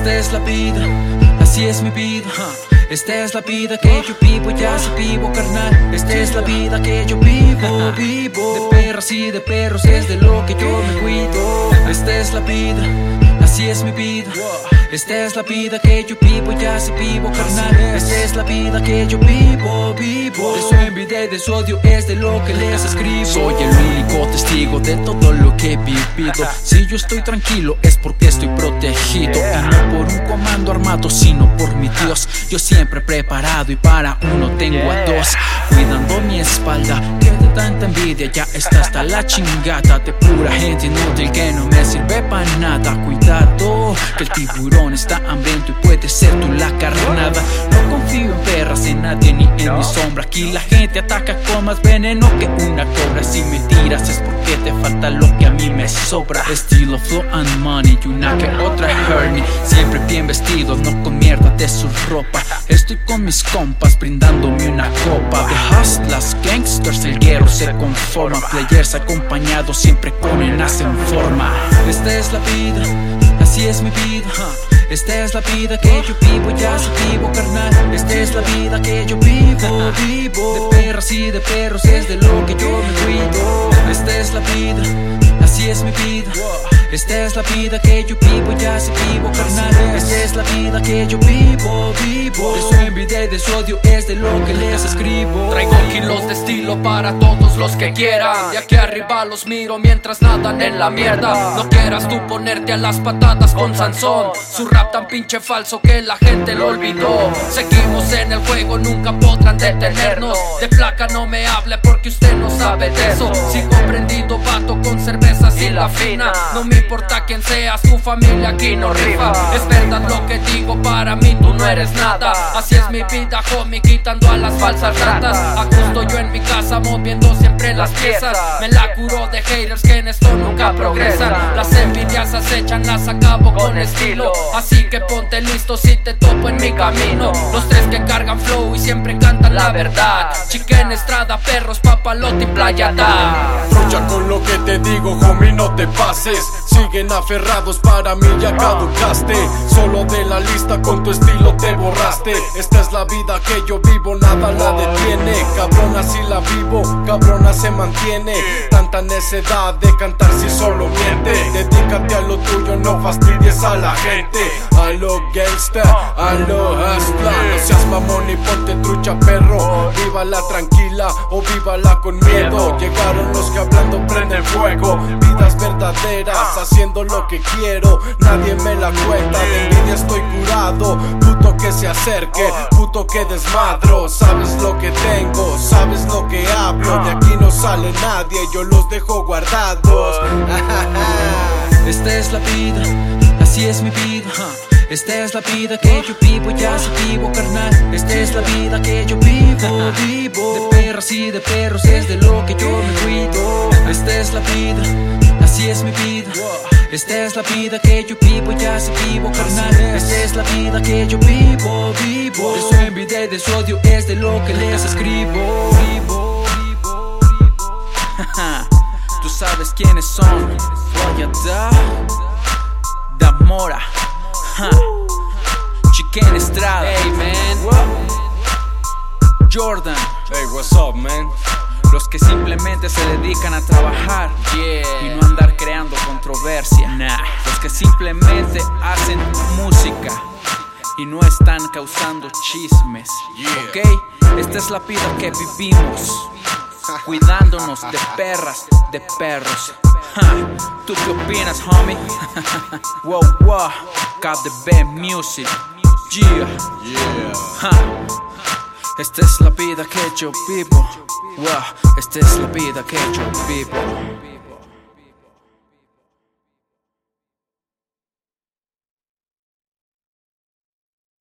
es la vida, así es mi vida. Esta es la vida que yo vivo, ya se vivo, carnal. Esta es la vida que yo vivo, vivo. Perras y de perros es de lo que yo me cuido. Esta es la vida, así es mi vida. Esta es la vida que yo vivo, ya se vivo, carnal. Esta es la vida que yo vivo, vivo. De su envidia y de su odio es de lo que les escribo. Soy el único testigo de todo lo que he vivido. Si yo estoy tranquilo es porque estoy protegido. Y no por un comando armado, sino por mi Dios. Yo siempre preparado y para uno tengo a dos. Cuidando mi espalda, que de tanta envidia ya está hasta la chingada de pura gente inútil que no me sirve para nada. Cuidado, que el tiburón está hambriento y puede ser tú la carnada. No confío en perras, en nadie ni en mi sombra. Aquí la gente ataca con más veneno que una cobra. Si me tiras es porque te falta lo que a mí me sobra. Estilo, flow and money y una que otra hernia. Bien vestido, no con mierda de su ropa. Estoy con mis compas brindándome una copa de hustlers, gangsters. El hierro se conforma. Players acompañados siempre ponen en forma. Esta es la vida, así es mi vida. Esta es la vida que yo vivo, ya se vivo, carnal. Esta es la vida que yo vivo, vivo. De perras y de perros es de lo que yo me cuido. Esta es la vida, así es mi vida. Esta es la vida que yo vivo, ya se vivo, carnal. Esta es la vida que yo vivo, vivo. De su envidia y de su odio es de lo que les escribo. Traigo kilos de estilo para todos los que quieran. De aquí arriba los miro mientras nadan en la mierda. No quieras tú ponerte a las patadas con Sansón. Su rap tan pinche falso que la gente lo olvidó. Seguimos en el juego, nunca podrán detenernos. De placa no me hable porque usted no sabe de eso. Sigo prendido vato con y la fina. No me importa quién seas, tu familia aquí no rifa. Es verdad lo que digo, para mí tú no eres nada. Así es mi vida, homie, quitando a las falsas ratas. Ajusto yo en mi casa, moviendo siempre las piezas. Me la curo de haters que en esto nunca progresan. Las envidias acechan, las acabo con estilo. Así que ponte listo si te topo en mi camino. Los tres que cargan flow y siempre cantan la verdad. Chiquen estrada, perros, papalote y playa Trucha con lo que te digo, homie, no te pases. Siguen aferrados, para mí ya caducaste. Solo de la lista con tu estilo te borraste. Esta es la vida que yo vivo, nada la detiene. Cabrona si la vivo, cabrona se mantiene. Tanta necedad de cantar si solo miente. Dedícate a lo tuyo, no fastidies a la gente. A lo gangsta, a lo hustler. No seas mamón y ponte trucha, perro. Vívala tranquila o vívala con miedo. Llegaron los que hablando prenden fuego. Vidas verdaderas, haciendo lo que quiero. Nadie me la cuenta, de envidia estoy curado. Puto que se acerque, puto que desmadro. Sabes lo que tengo, sabes lo que hablo. De aquí no sale nadie, yo los dejo guardados. Esta es la vida, así es mi vida. Esta es la vida que yo vivo, ya se vivo, carnal. Esta es la vida que yo vivo, vivo. Y de perros es de lo que yo me cuido. Esta es la vida, así es mi vida. Esta es la vida que yo vivo, ya se vivo, carnal. Esta es la vida que yo vivo, vivo. De su envidia y de su odio es de lo que les escribo. Vivo, vivo, vivo. Tú sabes quiénes son. Florida, Damora, Chiquen Estrada, Hey man, Jordan. Hey, what's up, man? Los que simplemente se dedican a trabajar y no andar creando controversia. Los que simplemente hacen música y no están causando chismes. ¿Ok? Esta es la vida que vivimos. Cuidándonos de perras, de perros. ¿Tú qué opinas, homie? wow, wow. KDB Music. Yeah. Yeah. Esta es la vida que yo vivo. Wow, esta es la vida que yo vivo.